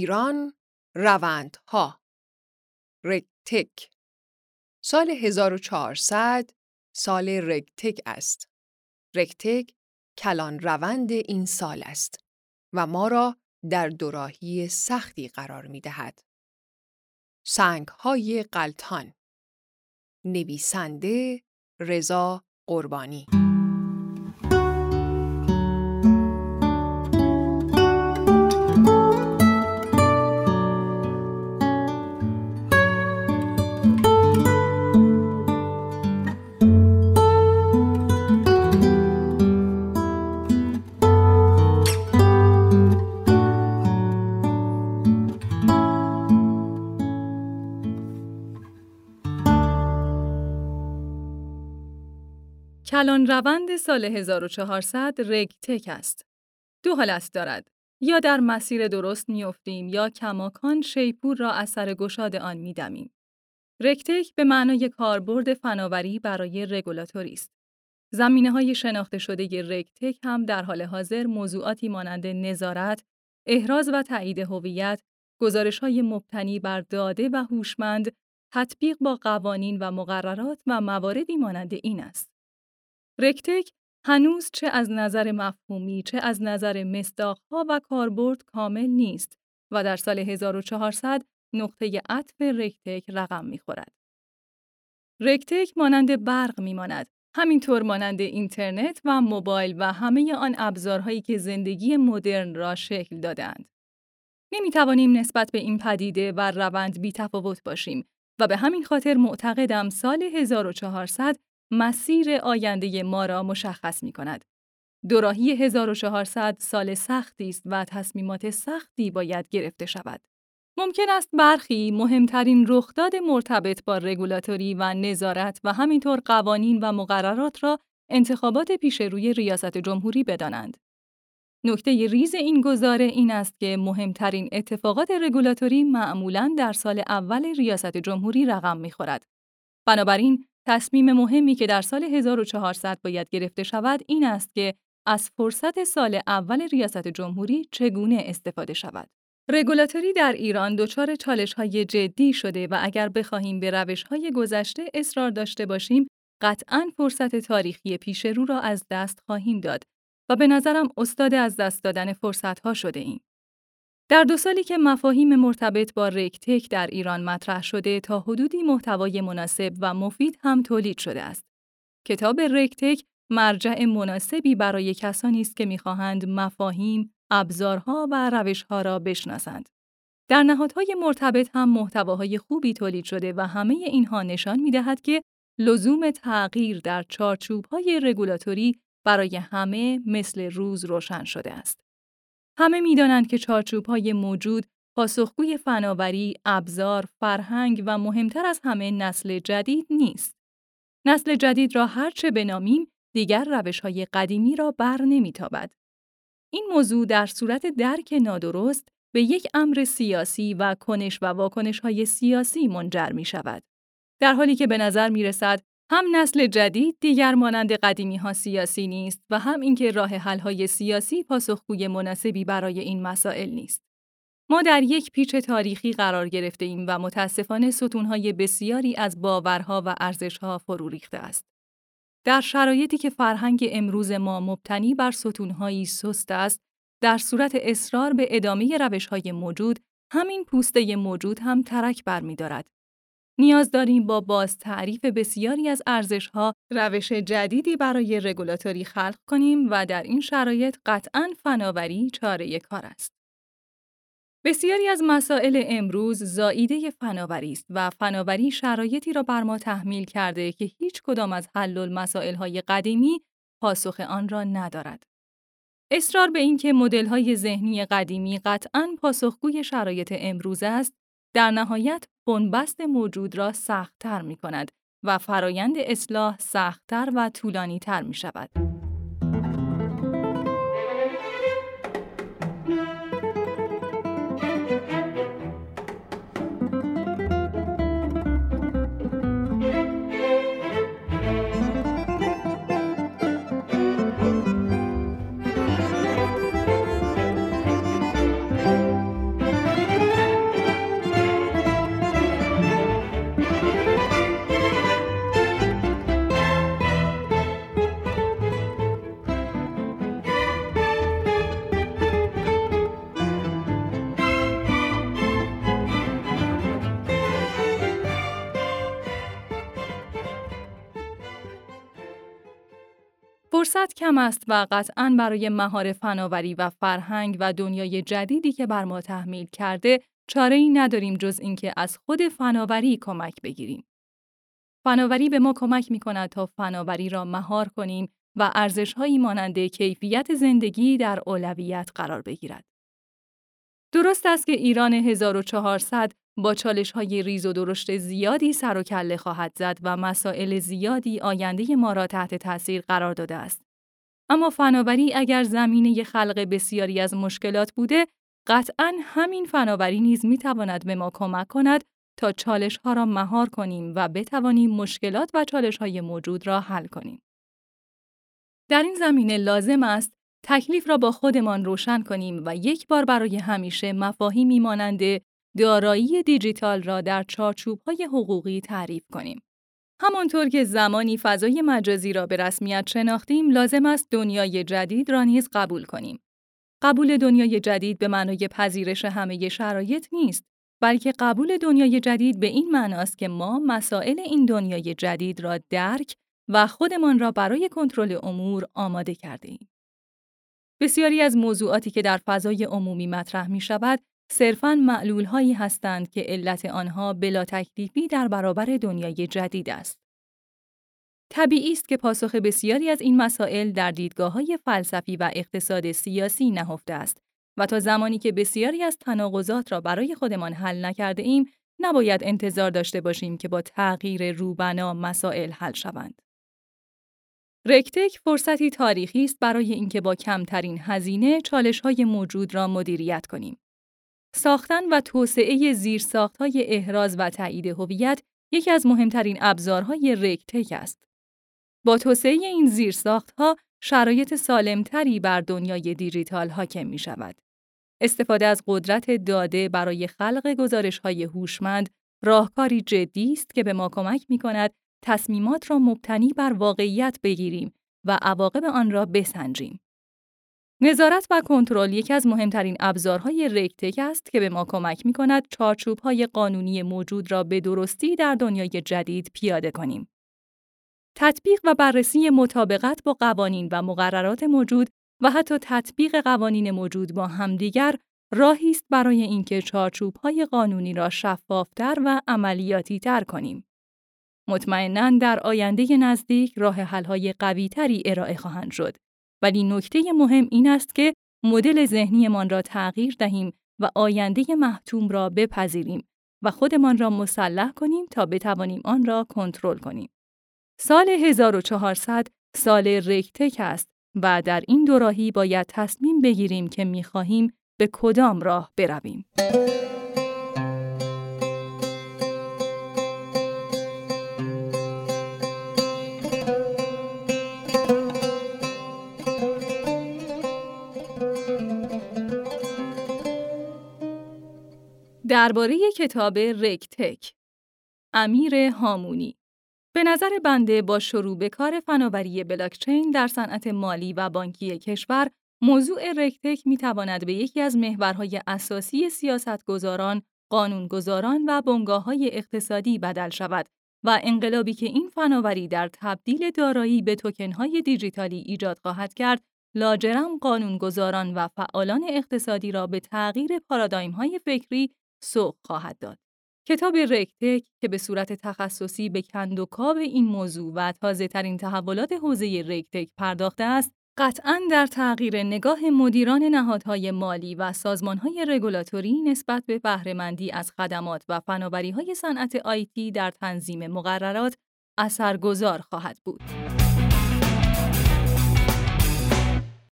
ایران روندها رگتک سال 1400 سال رگتک است. رگتک کلان روند این سال است و ما را در دوراهی سختی قرار می دهد. سنگ های قلتان نویسنده رضا قربانی کلان روند سال 1400 رگتک است. دو حالت دارد. یا در مسیر درست میافتیم یا کماکان شیپور را از سر گشاد آن میدمیم. رگتک به معنای کاربرد فناوری برای رگولاتوری است. زمینه های شناخته شده رگتک هم در حال حاضر موضوعاتی مانند نظارت، احراز و تایید هویت، گزارش های مبتنی بر داده و هوشمند، تطبیق با قوانین و مقررات و مواردی مانند این است. رکتک هنوز چه از نظر مفهومی چه از نظر مصداقها و کاربرد کامل نیست و در سال 1400 نقطه عطف رکتک رقم می‌خورد. رکتک مانند برق میماند. همینطور مانند اینترنت و موبایل و همه آن ابزارهایی که زندگی مدرن را شکل دادند. نمی توانیم نسبت به این پدیده و روند بی تفاوت باشیم و به همین خاطر معتقدم سال 1400 مسیر آینده ما را مشخص می کند. دوراهی 1400 سال سختی است و تصمیمات سختی باید گرفته شود. ممکن است برخی مهمترین رخداد مرتبط با رگولاتوری و نظارت و همینطور قوانین و مقررات را انتخابات پیش روی ریاست جمهوری بدانند. نکته ریز این گزاره این است که مهمترین اتفاقات رگولاتوری معمولاً در سال اول ریاست جمهوری رقم می‌خورد. بنابراین تصمیم مهمی که در سال 1400 باید گرفته شود این است که از فرصت سال اول ریاست جمهوری چگونه استفاده شود. رگولاتوری در ایران دچار چالش های جدی شده و اگر بخواهیم به روش های گذشته اصرار داشته باشیم قطعا فرصت تاریخی پیش رو را از دست خواهیم داد و به نظرم استاد از دست دادن فرصت ها شده ایم. در دو سالی که مفاهیم مرتبط با رکتک در ایران مطرح شده تا حدودی محتوای مناسب و مفید هم تولید شده است. کتاب رکتک مرجع مناسبی برای کسانی است که می‌خواهند مفاهیم، ابزارها و روشها را بشناسند. در نهادهای مرتبط هم محتواهای خوبی تولید شده و همه اینها نشان می‌دهد که لزوم تغییر در چارچوبهای رگولاتوری برای همه مثل روز روشن شده است. همه می‌دانند که های موجود پاسخگوی فناوری، ابزار، فرهنگ و مهمتر از همه نسل جدید نیست. نسل جدید را هرچه بنامیم دیگر های قدیمی را بر نمیتابد. این موضوع در صورت درک نادرست به یک امر سیاسی و کنش و واکنش های سیاسی منجر می شود. در حالی که به نظر می رسد هم نسل جدید دیگر مانند قدیمی ها سیاسی نیست و هم اینکه راه حل های سیاسی پاسخگوی مناسبی برای این مسائل نیست. ما در یک پیچ تاریخی قرار گرفته ایم و متاسفانه ستونهای بسیاری از باورها و ارزشها فرو ریخته است. در شرایطی که فرهنگ امروز ما مبتنی بر ستونهایی سست است، در صورت اصرار به ادامه روشهای موجود، همین پوسته موجود هم ترک برمیدارد نیاز داریم با باز تعریف بسیاری از ارزشها روش جدیدی برای رگولاتوری خلق کنیم و در این شرایط قطعا فناوری چاره کار است. بسیاری از مسائل امروز زائیده فناوری است و فناوری شرایطی را بر ما تحمیل کرده که هیچ کدام از حل های قدیمی پاسخ آن را ندارد. اصرار به اینکه های ذهنی قدیمی قطعا پاسخگوی شرایط امروز است در نهایت بنبست موجود را سختتر می کند و فرایند اصلاح سختتر و طولانی تر می شود. کم است و قطعا برای مهار فناوری و فرهنگ و دنیای جدیدی که بر ما تحمیل کرده چاره ای نداریم جز اینکه از خود فناوری کمک بگیریم. فناوری به ما کمک می کند تا فناوری را مهار کنیم و ارزشهایی مانند کیفیت زندگی در اولویت قرار بگیرد. درست است که ایران 1400 با چالش های ریز و درشت زیادی سر و کله خواهد زد و مسائل زیادی آینده ما را تحت تاثیر قرار داده است. اما فناوری اگر زمینه خلق بسیاری از مشکلات بوده، قطعا همین فناوری نیز می تواند به ما کمک کند تا چالش ها را مهار کنیم و بتوانیم مشکلات و چالش های موجود را حل کنیم. در این زمینه لازم است تکلیف را با خودمان روشن کنیم و یک بار برای همیشه مفاهیمی مانند دارایی دیجیتال را در چارچوب‌های حقوقی تعریف کنیم. همانطور که زمانی فضای مجازی را به رسمیت شناختیم، لازم است دنیای جدید را نیز قبول کنیم. قبول دنیای جدید به معنای پذیرش همه شرایط نیست، بلکه قبول دنیای جدید به این معناست که ما مسائل این دنیای جدید را درک و خودمان را برای کنترل امور آماده کرده ایم. بسیاری از موضوعاتی که در فضای عمومی مطرح می شود، صرفاً معلول هایی هستند که علت آنها بلا تکلیفی در برابر دنیای جدید است. طبیعی است که پاسخ بسیاری از این مسائل در دیدگاه های فلسفی و اقتصاد سیاسی نهفته است و تا زمانی که بسیاری از تناقضات را برای خودمان حل نکرده ایم، نباید انتظار داشته باشیم که با تغییر روبنا مسائل حل شوند. رکتک فرصتی تاریخی است برای اینکه با کمترین هزینه چالش‌های موجود را مدیریت کنیم. ساختن و توسعه زیرساخت‌های احراز و تایید هویت یکی از مهمترین ابزارهای رکتک است. با توسعه این زیرساخت‌ها شرایط سالمتری بر دنیای دیجیتال حاکم می شود. استفاده از قدرت داده برای خلق گزارش‌های هوشمند راهکاری جدی است که به ما کمک می کند تصمیمات را مبتنی بر واقعیت بگیریم و عواقب آن را بسنجیم. نظارت و کنترل یکی از مهمترین ابزارهای رکتک است که به ما کمک می کند چارچوبهای قانونی موجود را به درستی در دنیای جدید پیاده کنیم. تطبیق و بررسی مطابقت با قوانین و مقررات موجود و حتی تطبیق قوانین موجود با همدیگر راهی است برای اینکه چارچوبهای قانونی را شفافتر و عملیاتی تر کنیم. مطمئنا در آینده نزدیک راه حل‌های قویتری ارائه خواهند شد. ولی نکته مهم این است که مدل ذهنیمان را تغییر دهیم و آینده محتوم را بپذیریم و خودمان را مسلح کنیم تا بتوانیم آن را کنترل کنیم. سال 1400 سال رکتک است و در این دوراهی باید تصمیم بگیریم که می‌خواهیم به کدام راه برویم. درباره کتاب رکتک امیر هامونی. به نظر بنده با شروع به کار فناوری بلاکچین در صنعت مالی و بانکی کشور موضوع رکتک می تواند به یکی از محورهای اساسی سیاستگزاران، قانونگذاران و بنگاه های اقتصادی بدل شود و انقلابی که این فناوری در تبدیل دارایی به توکنهای دیجیتالی ایجاد خواهد کرد، لاجرم قانونگذاران و فعالان اقتصادی را به تغییر پارادایم فکری سوق خواهد داد. کتاب رکتک که به صورت تخصصی به کندوکاو این موضوع و تازه ترین تحولات حوزه رکتک پرداخته است، قطعا در تغییر نگاه مدیران نهادهای مالی و سازمانهای رگولاتوری نسبت به بهرهمندی از خدمات و فناوری‌های صنعت آیتی در تنظیم مقررات اثرگذار خواهد بود.